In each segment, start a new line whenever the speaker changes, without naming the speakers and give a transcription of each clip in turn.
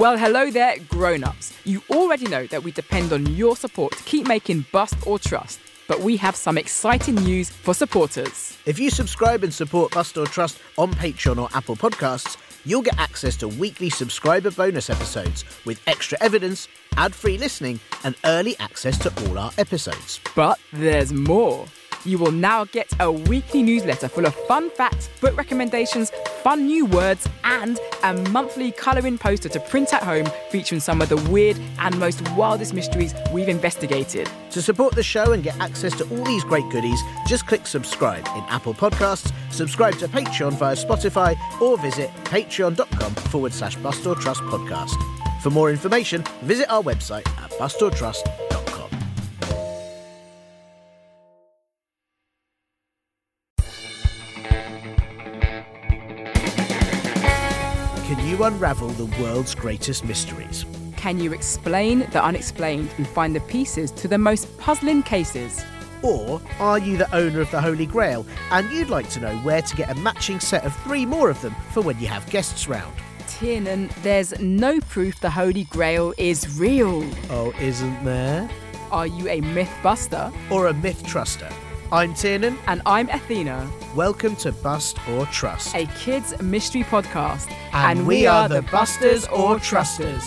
Well, hello there, grown ups. You already know that we depend on your support to keep making Bust or Trust, but we have some exciting news for supporters.
If you subscribe and support Bust or Trust on Patreon or Apple Podcasts, you'll get access to weekly subscriber bonus episodes with extra evidence, ad free listening, and early access to all our episodes.
But there's more. You will now get a weekly newsletter full of fun facts, book recommendations, fun new words, and a monthly colouring poster to print at home featuring some of the weird and most wildest mysteries we've investigated.
To support the show and get access to all these great goodies, just click subscribe in Apple Podcasts, subscribe to Patreon via Spotify, or visit patreon.com forward slash Bust or Trust podcast. For more information, visit our website at bustortrust.com. You unravel the world's greatest mysteries?
Can you explain the unexplained and find the pieces to the most puzzling cases?
Or are you the owner of the Holy Grail and you'd like to know where to get a matching set of three more of them for when you have guests round?
Tiernan, there's no proof the Holy Grail is real.
Oh, isn't there?
Are you a myth buster?
Or a myth truster? I'm Tiernan.
And I'm Athena.
Welcome to Bust or Trust,
a kids' mystery podcast.
And, we, are the Busters or Trusters.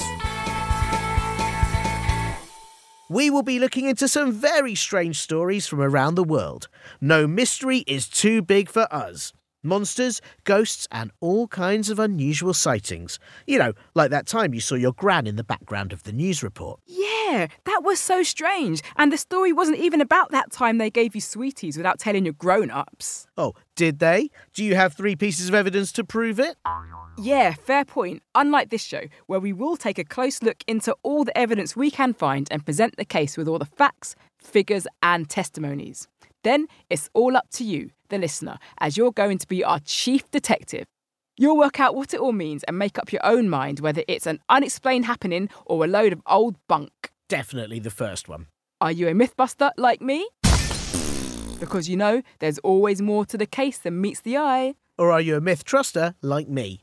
We will be looking into some very strange stories from around the world. No mystery is too big for us. Monsters, ghosts, and all kinds of unusual sightings. You know, like that time you saw your gran in the background of the news report.
Yeah, that was so strange. And the story wasn't even about that time they gave you sweeties without telling your grown ups.
Oh, did they? Do you have three pieces of evidence to prove it?
Yeah, fair point. Unlike this show, where we will take a close look into all the evidence we can find and present the case with all the facts, figures, and testimonies. Then it's all up to you, the listener, as you're going to be our chief detective. You'll work out what it all means and make up your own mind whether it's an unexplained happening or a load of old bunk.
Definitely the first one.
Are you a mythbuster like me? Because you know, there's always more to the case than meets the eye.
Or are you a myth truster like me?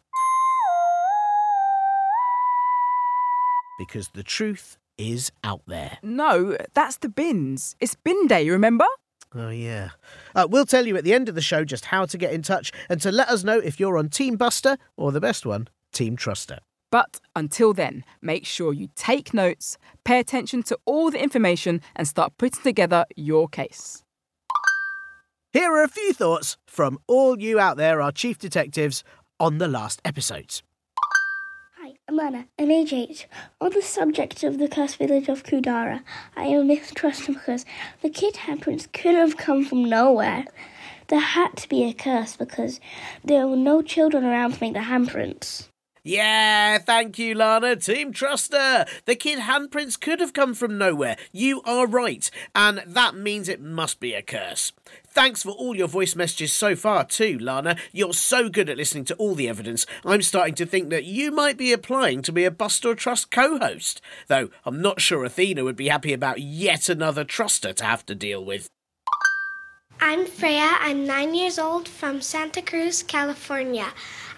Because the truth is out there.
No, that's the bins. It's bin day, remember?
Oh, yeah. Uh, we'll tell you at the end of the show just how to get in touch and to let us know if you're on Team Buster or the best one, Team Truster.
But until then, make sure you take notes, pay attention to all the information, and start putting together your case.
Here are a few thoughts from all you out there, our chief detectives, on the last episodes.
Anna. I'm age 8. On the subject of the cursed village of Kuldhara, I am mistrusting because the kid handprints could have come from nowhere. There had to be a curse because there were no children around to make the handprints.
Yeah, thank you, Lana. Team Truster. The kid handprints could have come from nowhere. You are right. And that means it must be a curse. Thanks for all your voice messages so far, too, Lana. You're so good at listening to all the evidence. I'm starting to think that you might be applying to be a Bust or Trust co host. Though I'm not sure Athena would be happy about yet another Truster to have to deal with.
I'm Freya. I'm nine years old from Santa Cruz, California.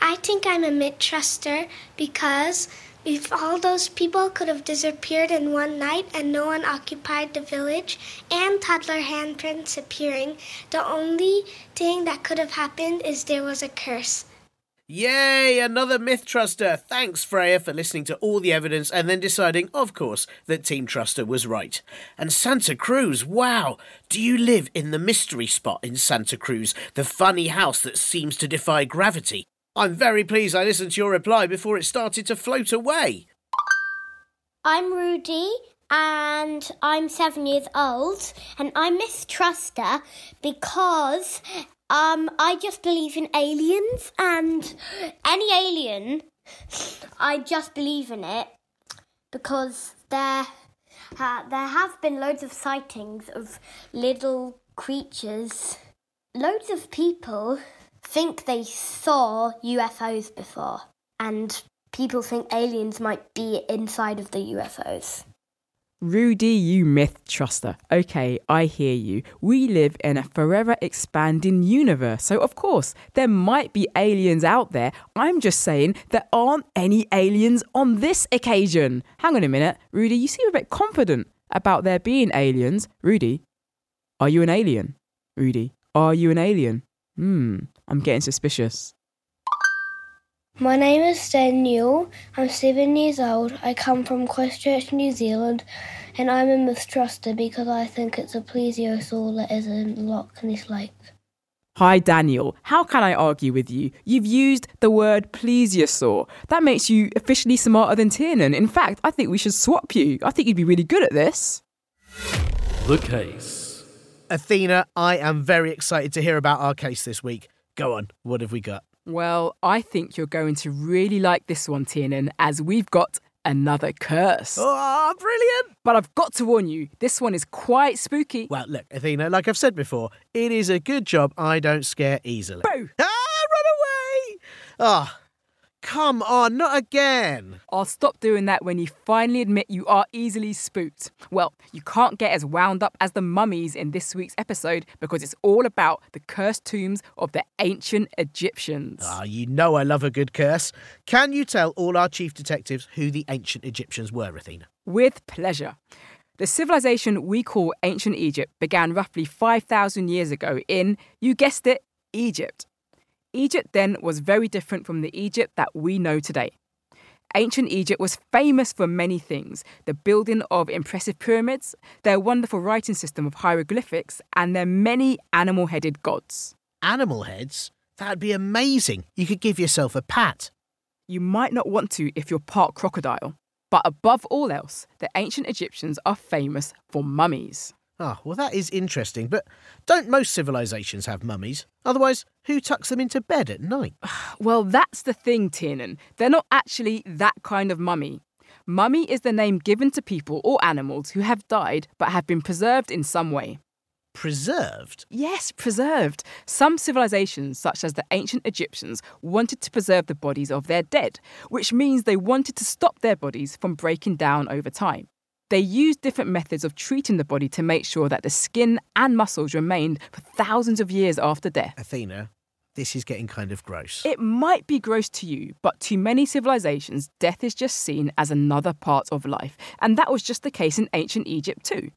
I think I'm a mid truster because if all those people could have disappeared in one night and no one occupied the village, and toddler handprints appearing, the only thing that could have happened is there was a curse.
Yay, another myth truster. Thanks, Freya, for listening to all the evidence and then deciding, of course, that Team Truster was right. And Santa Cruz, wow. Do you live in the mystery spot in Santa Cruz, the funny house that seems to defy gravity? I'm very pleased I listened to your reply before it started to float away.
I'm Rudy and I'm seven years old and I mistrust her because um I just believe in aliens and any alien I just believe in it because there uh, there have been loads of sightings of little creatures. Loads of people think they saw UFOs before, and people think aliens might be inside of the UFOs.
Rudy, you myth truster. Okay, I hear you. We live in a forever expanding universe, so of course, there might be aliens out there. I'm just saying there aren't any aliens on this occasion. Hang on a minute, Rudy, you seem a bit confident about there being aliens. Rudy, are you an alien? Rudy, are you an alien? Hmm, I'm getting suspicious.
My name is Daniel. I'm seven years old. I come from Christchurch, New Zealand, and I'm a mistruster because I think it's a plesiosaur that is in Loch Ness Lake.
Hi, Daniel. How can I argue with you? You've used the word plesiosaur. That makes you officially smarter than Tiernan. In fact, I think we should swap you. I think you'd be really good at this.
The case.
Athena, I am very excited to hear about our case this week. Go on, what have we got?
Well, I think you're going to really like this one, Tiernan, as we've got another curse.
Oh, brilliant!
But I've got to warn you, this one is quite spooky.
Well, look, Athena, like I've said before, it is a good job I don't scare easily.
Boo!
Ah, run away! Ah, come on, not again.
I'll stop doing that when you finally admit you are easily spooked. Well, you can't get as wound up as the mummies in this week's episode because it's all about the cursed tombs of the ancient Egyptians.
Ah, you know I love a good curse. Can you tell all our chief detectives who the ancient Egyptians were, Athena?
With pleasure. The civilization we call ancient Egypt began roughly 5,000 years ago in, you guessed it, Egypt. Egypt then was very different from the Egypt that we know today. Ancient Egypt was famous for many things the building of impressive pyramids, their wonderful writing system of hieroglyphics, and their many animal headed gods.
Animal heads? That'd be amazing. You could give yourself a pat.
You might not want to if you're part crocodile, but above all else, the ancient Egyptians are famous for mummies.
Ah, well, that is interesting, but don't most civilizations have mummies? Otherwise, who tucks them into bed at night?
Well, that's the thing, Tiernan. They're not actually that kind of mummy. Mummy is the name given to people or animals who have died but have been preserved in some way.
Preserved?
Yes, preserved. Some civilizations, such as the ancient Egyptians, wanted to preserve the bodies of their dead, which means they wanted to stop their bodies from breaking down over time. They used different methods of treating the body to make sure that the skin and muscles remained for thousands of years after death.
Athena, this is getting kind of gross.
It might be gross to you, but to many civilizations, death is just seen as another part of life, and that was just the case in ancient Egypt too.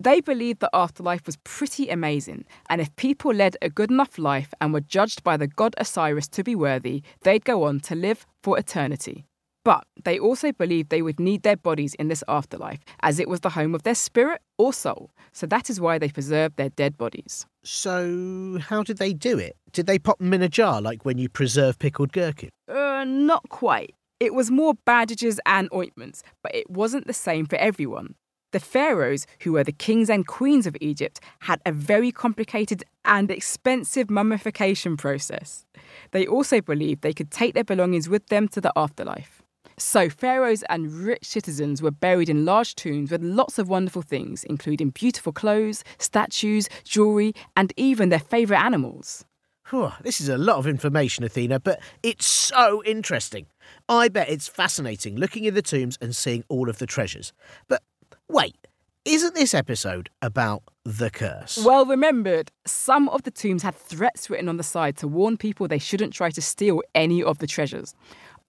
They believed the afterlife was pretty amazing, and if people led a good enough life and were judged by the god Osiris to be worthy, they'd go on to live for eternity. But they also believed they would need their bodies in this afterlife, as it was the home of their spirit or soul. So that is why they preserved their dead bodies.
So, how did they do it? Did they pop them in a jar like when you preserve pickled gherkin?
Uh, not quite. It was more bandages and ointments, but it wasn't the same for everyone. The pharaohs, who were the kings and queens of Egypt, had a very complicated and expensive mummification process. They also believed they could take their belongings with them to the afterlife. So, pharaohs and rich citizens were buried in large tombs with lots of wonderful things, including beautiful clothes, statues, jewellery, and even their favourite animals.
Whew, this is a lot of information, Athena, but it's so interesting. I bet it's fascinating looking in the tombs and seeing all of the treasures. But wait, isn't this episode about the curse?
Well remembered, some of the tombs had threats written on the side to warn people they shouldn't try to steal any of the treasures.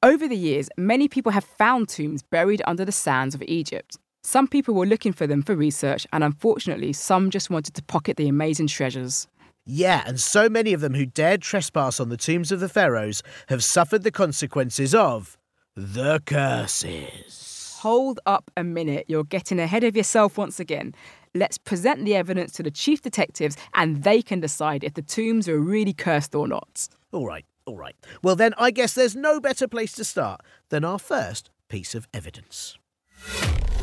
Over the years, many people have found tombs buried under the sands of Egypt. Some people were looking for them for research, and unfortunately, some just wanted to pocket the amazing treasures.
Yeah, and so many of them who dared trespass on the tombs of the pharaohs have suffered the consequences of the curses.
Hold up a minute, you're getting ahead of yourself once again. Let's present the evidence to the chief detectives, and they can decide if the tombs are really cursed or not.
All right, all right. Well, then I guess there's no better place to start than our first piece of evidence.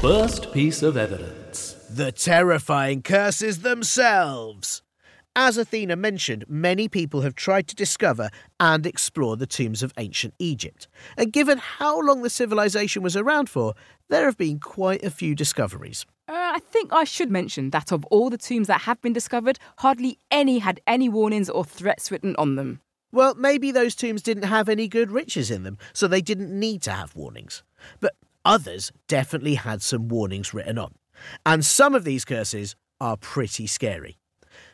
First piece of evidence.
The terrifying curses themselves. As Athena mentioned, many people have tried to discover and explore the tombs of ancient Egypt. And given how long the civilization was around for, there have been quite a few discoveries.
Uh, I think I should mention that of all the tombs that have been discovered, hardly any had any warnings or threats written on them.
Well, maybe those tombs didn't have any good riches in them, so they didn't need to have warnings. But Others definitely had some warnings written on. And some of these curses are pretty scary.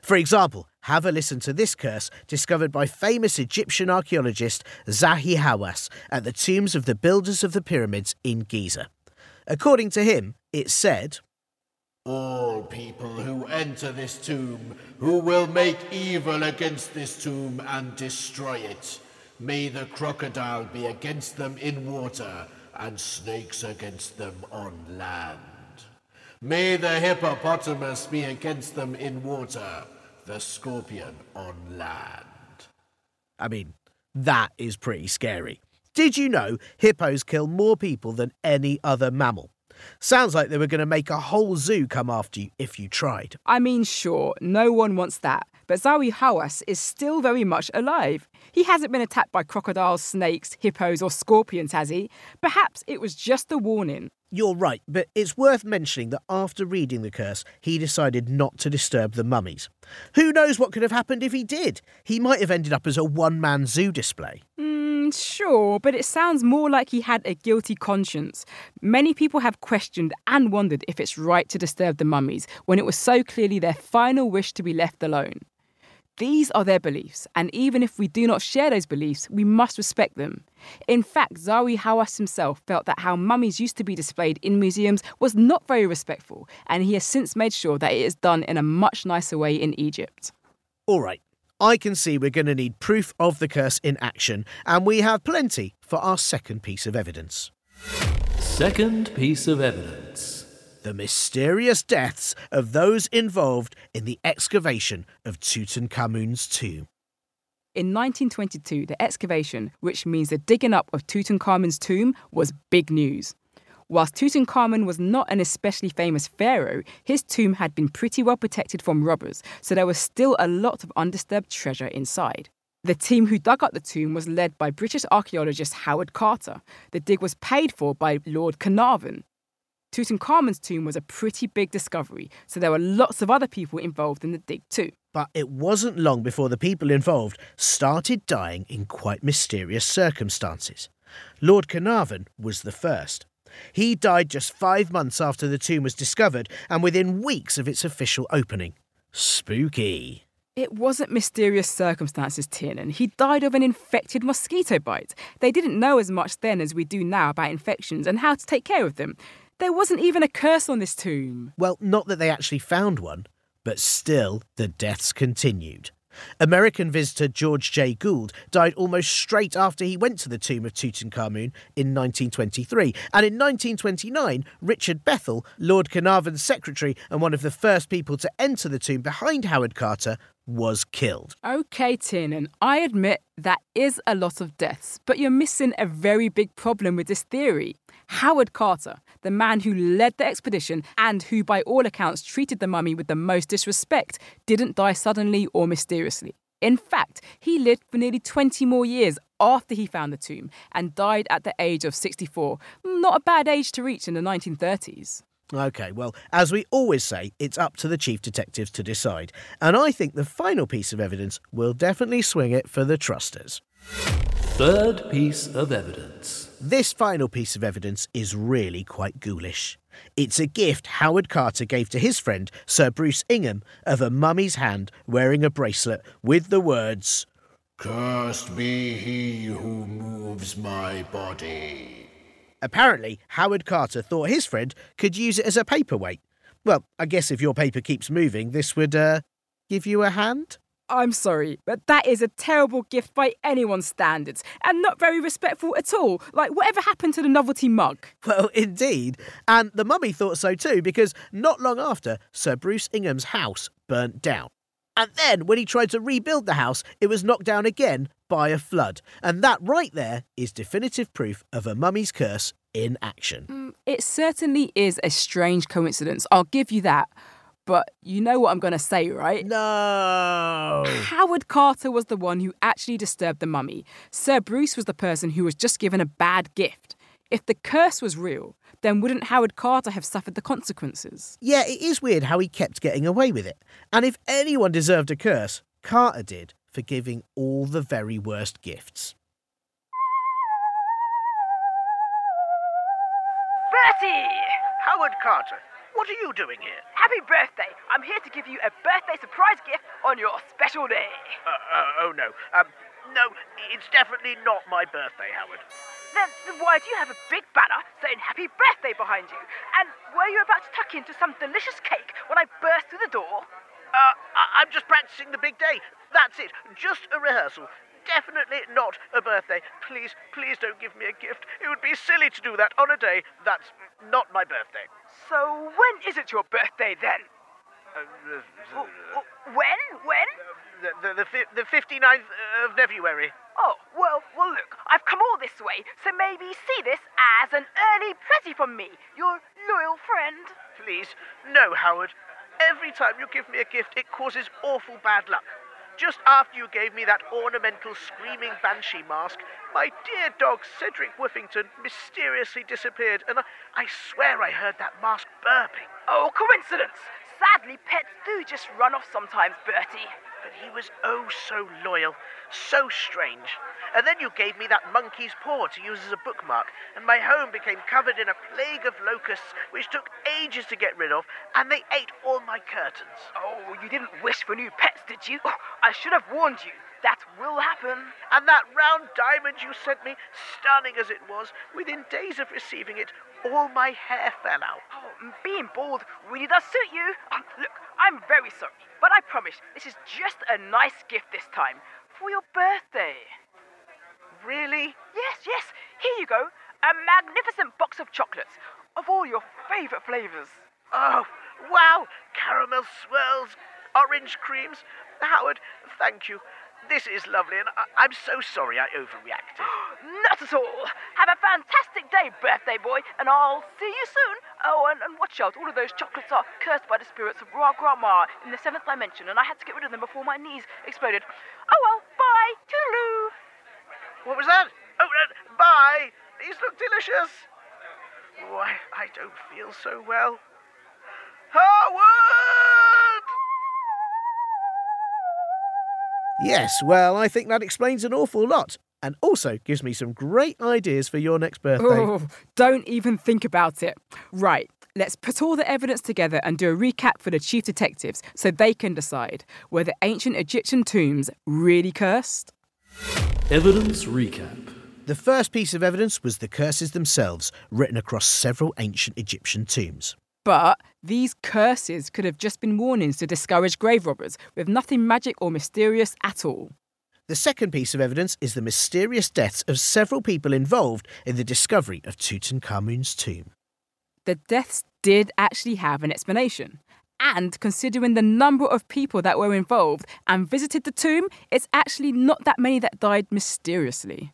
For example, have a listen to this curse discovered by famous Egyptian archaeologist Zahi Hawass at the tombs of the builders of the pyramids in Giza. According to him, it said,
All people who enter this tomb, who will make evil against this tomb and destroy it, may the crocodile be against them in water, and snakes against them on land. May the hippopotamus be against them in water, the scorpion on land.
I mean, that is pretty scary. Did you know hippos kill more people than any other mammal? Sounds like they were going to make a whole zoo come after you if you tried.
I mean, sure, no one wants that, but Zahi Hawass is still very much alive. He hasn't been attacked by crocodiles, snakes, hippos, or scorpions, has he? Perhaps it was just a warning.
You're right, but it's worth mentioning that after reading the curse, he decided not to disturb the mummies. Who knows what could have happened if he did? He might have ended up as a one man zoo display.
Mm, sure, but it sounds more like he had a guilty conscience. Many people have questioned and wondered if it's right to disturb the mummies when it was so clearly their final wish to be left alone. These are their beliefs, and even if we do not share those beliefs, we must respect them. In fact, Zahi Hawass himself felt that how mummies used to be displayed in museums was not very respectful, and he has since made sure that it is done in a much nicer way in Egypt.
All right, I can see we're going to need proof of the curse in action, and we have plenty for our second piece of evidence.
Second piece of evidence
the mysterious deaths of those involved in the excavation of Tutankhamun's tomb.
In 1922, the excavation, which means the digging up of Tutankhamun's tomb, was big news. Whilst Tutankhamun was not an especially famous pharaoh, his tomb had been pretty well protected from robbers, so there was still a lot of undisturbed treasure inside. The team who dug up the tomb was led by British archaeologist Howard Carter. The dig was paid for by Lord Carnarvon. Tutankhamun's tomb was a pretty big discovery, so there were lots of other people involved in the dig too.
But it wasn't long before the people involved started dying in quite mysterious circumstances. Lord Carnarvon was the first. He died just five months after the tomb was discovered and within weeks of its official opening. Spooky.
It wasn't mysterious circumstances, Tiernan. He died of an infected mosquito bite. They didn't know as much then as we do now about infections and how to take care of them. There wasn't even a curse on this tomb.
Well, not that they actually found one, but still the deaths continued. American visitor George J. Gould died almost straight after he went to the tomb of Tutankhamun in 1923. And in 1929, Richard Bethell, Lord Carnarvon's secretary and one of the first people to enter the tomb behind Howard Carter, was killed.
Okay, Tiernan, I admit that is a lot of deaths, but you're missing a very big problem with this theory. Howard Carter, the man who led the expedition and who, by all accounts, treated the mummy with the most disrespect, didn't die suddenly or mysteriously. In fact, he lived for nearly 20 more years after he found the tomb and died at the age of 64. Not a bad age to reach in the 1930s.
OK, well, as we always say, it's up to the chief detectives to decide. And I think the final piece of evidence will definitely swing it for the trusters.
Third piece of evidence.
This final piece of evidence is really quite ghoulish. It's a gift Howard Carter gave to his friend, Sir Bruce Ingham, of a mummy's hand wearing a bracelet with the words,
Cursed be he who moves my body.
Apparently, Howard Carter thought his friend could use it as a paperweight. Well, I guess if your paper keeps moving, this would, uh, give you a hand?
I'm sorry, but that is a terrible gift by anyone's standards and not very respectful at all. Like, whatever happened to the novelty mug?
Well, indeed. And the mummy thought so too, because not long after, Sir Bruce Ingham's house burnt down. And then, when he tried to rebuild the house, it was knocked down again by a flood. And that right there is definitive proof of a mummy's curse in action.
Mm, it certainly is a strange coincidence, I'll give you that. But you know what I'm going to say, right?
No.
Howard Carter was the one who actually disturbed the mummy. Sir Bruce was the person who was just given a bad gift. If the curse was real, then wouldn't Howard Carter have suffered the consequences?
Yeah, it is weird how he kept getting away with it. And if anyone deserved a curse, Carter did for giving all the very worst gifts.
Bertie!
Howard Carter, what are you doing here?
Happy birthday! I'm here to give you a birthday surprise gift on your special day.
Uh, uh, oh no. Um, no, it's definitely not my birthday, Howard.
Then, then why do you have a big banner saying happy birthday behind you? And were you about to tuck into some delicious cake when I burst through the door?
Uh, I- I'm just practicing the big day. That's it. Just a rehearsal. Definitely not a birthday. Please, please don't give me a gift. It would be silly to do that on a day that's not my birthday.
So when is it your birthday then?
Uh,
w- When? When?
the, the, the, the 59th of February.
Oh, well, well, look, I've come all this way, so maybe see this as an early present from me, your loyal friend.
Please, no, Howard. Every time you give me a gift, it causes awful bad luck. Just after you gave me that ornamental screaming banshee mask, my dear dog Cedric Whiffington mysteriously disappeared, and I, I swear I heard that mask burping.
Oh, coincidence! Sadly, pets do just run off sometimes, Bertie.
But he was oh so loyal, so strange. And then you gave me that monkey's paw to use as a bookmark, and my home became covered in a plague of locusts, which took ages to get rid of, and they ate all my curtains.
Oh, you didn't wish for new pets, did you? Oh, I should have warned you. That will happen.
And that round diamond you sent me, stunning as it was, within days of receiving it, all my hair fell out.
Oh, being bald really does suit you. Oh, look, I'm very sorry, but I promise this is just a nice gift this time for your birthday.
Really?
Yes, yes, here you go. A magnificent box of chocolates of all your favourite flavours.
Oh, wow! Caramel swirls, orange creams. Howard, thank you. This is lovely, and I- I'm so sorry I overreacted.
Not at all. Have a fantastic day, birthday boy, and I'll see you soon. Oh, and, and watch out, all of those chocolates are cursed by the spirits of Ra Grandma in the seventh dimension, and I had to get rid of them before my knees exploded. Oh well, bye, toodaloo.
What was that? Oh, uh, bye! These look delicious. Oh, I, I don't feel so well. Howard! Yes, well, I think that explains an awful lot. And also gives me some great ideas for your next birthday.
Oh, don't even think about it. Right, let's put all the evidence together and do a recap for the chief detectives so they can decide were the ancient Egyptian tombs really cursed?
Evidence recap.
The first piece of evidence was the curses themselves, written across several ancient Egyptian tombs.
But these curses could have just been warnings to discourage grave robbers with nothing magic or mysterious at all.
The second piece of evidence is the mysterious deaths of several people involved in the discovery of Tutankhamun's tomb.
The deaths did actually have an explanation. And considering the number of people that were involved and visited the tomb, it's actually not that many that died mysteriously.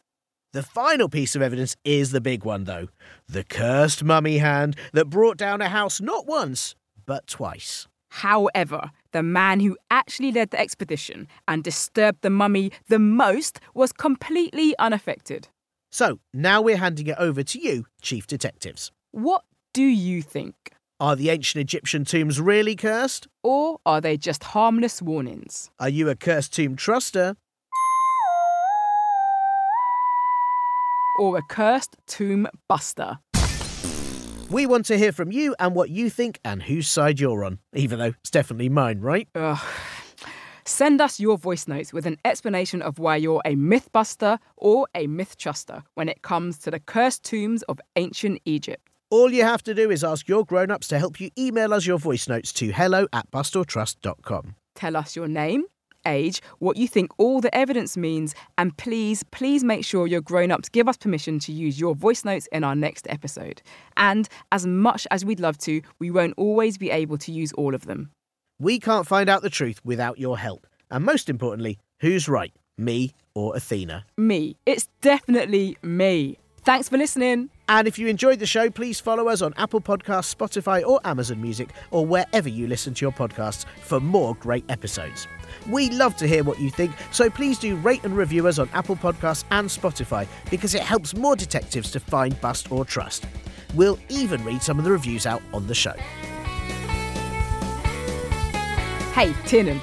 The final piece of evidence is the big one, though the cursed mummy hand that brought down a house not once, but twice.
However, the man who actually led the expedition and disturbed the mummy the most was completely unaffected.
So now we're handing it over to you, Chief Detectives.
What do you think?
Are the ancient Egyptian tombs really cursed?
Or are they just harmless warnings?
Are you a cursed tomb truster?
Or a cursed tomb buster?
We want to hear from you and what you think and whose side you're on, even though it's definitely mine, right?
Ugh. Send us your voice notes with an explanation of why you're a mythbuster or a myth truster when it comes to the cursed tombs of ancient Egypt.
All you have to do is ask your grown ups to help you email us your voice notes to hello at bustortrust.com.
Tell us your name, age, what you think all the evidence means, and please, please make sure your grown ups give us permission to use your voice notes in our next episode. And as much as we'd love to, we won't always be able to use all of them.
We can't find out the truth without your help. And most importantly, who's right, me or Athena?
Me. It's definitely me. Thanks for listening.
And if you enjoyed the show, please follow us on Apple Podcasts, Spotify, or Amazon Music, or wherever you listen to your podcasts for more great episodes. We love to hear what you think, so please do rate and review us on Apple Podcasts and Spotify because it helps more detectives to find, bust, or trust. We'll even read some of the reviews out on the show.
Hey, Tiernan,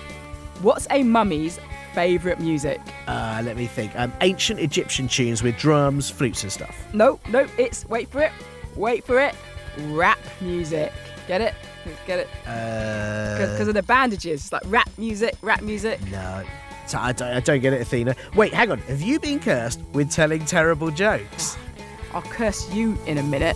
what's a mummy's favourite music?
Uh, let me think. Um, ancient Egyptian tunes with drums, flutes, and stuff.
No, no, it's wait for it, wait for it. rap music. Get it? Get it?
Uh,
Because of the bandages. It's like rap music, rap music.
no. I don't, I don't get it, Athena. Wait, hang on. Have you been cursed with telling terrible jokes?
I'll curse you in a minute.